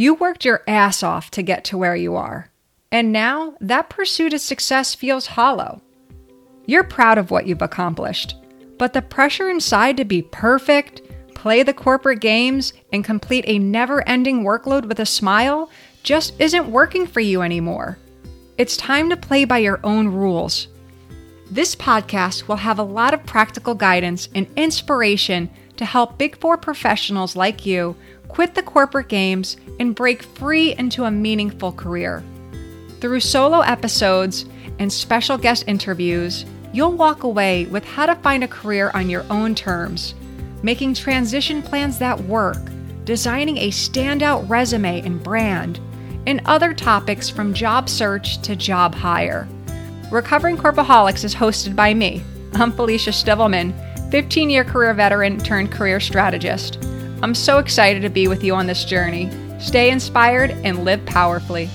You worked your ass off to get to where you are. And now that pursuit of success feels hollow. You're proud of what you've accomplished, but the pressure inside to be perfect, play the corporate games, and complete a never ending workload with a smile just isn't working for you anymore. It's time to play by your own rules. This podcast will have a lot of practical guidance and inspiration to help Big Four professionals like you quit the corporate games, and break free into a meaningful career. Through solo episodes and special guest interviews, you'll walk away with how to find a career on your own terms, making transition plans that work, designing a standout resume and brand, and other topics from job search to job hire. Recovering Corpoholics is hosted by me. I'm Felicia Stivelman, 15 year career veteran turned career strategist. I'm so excited to be with you on this journey. Stay inspired and live powerfully.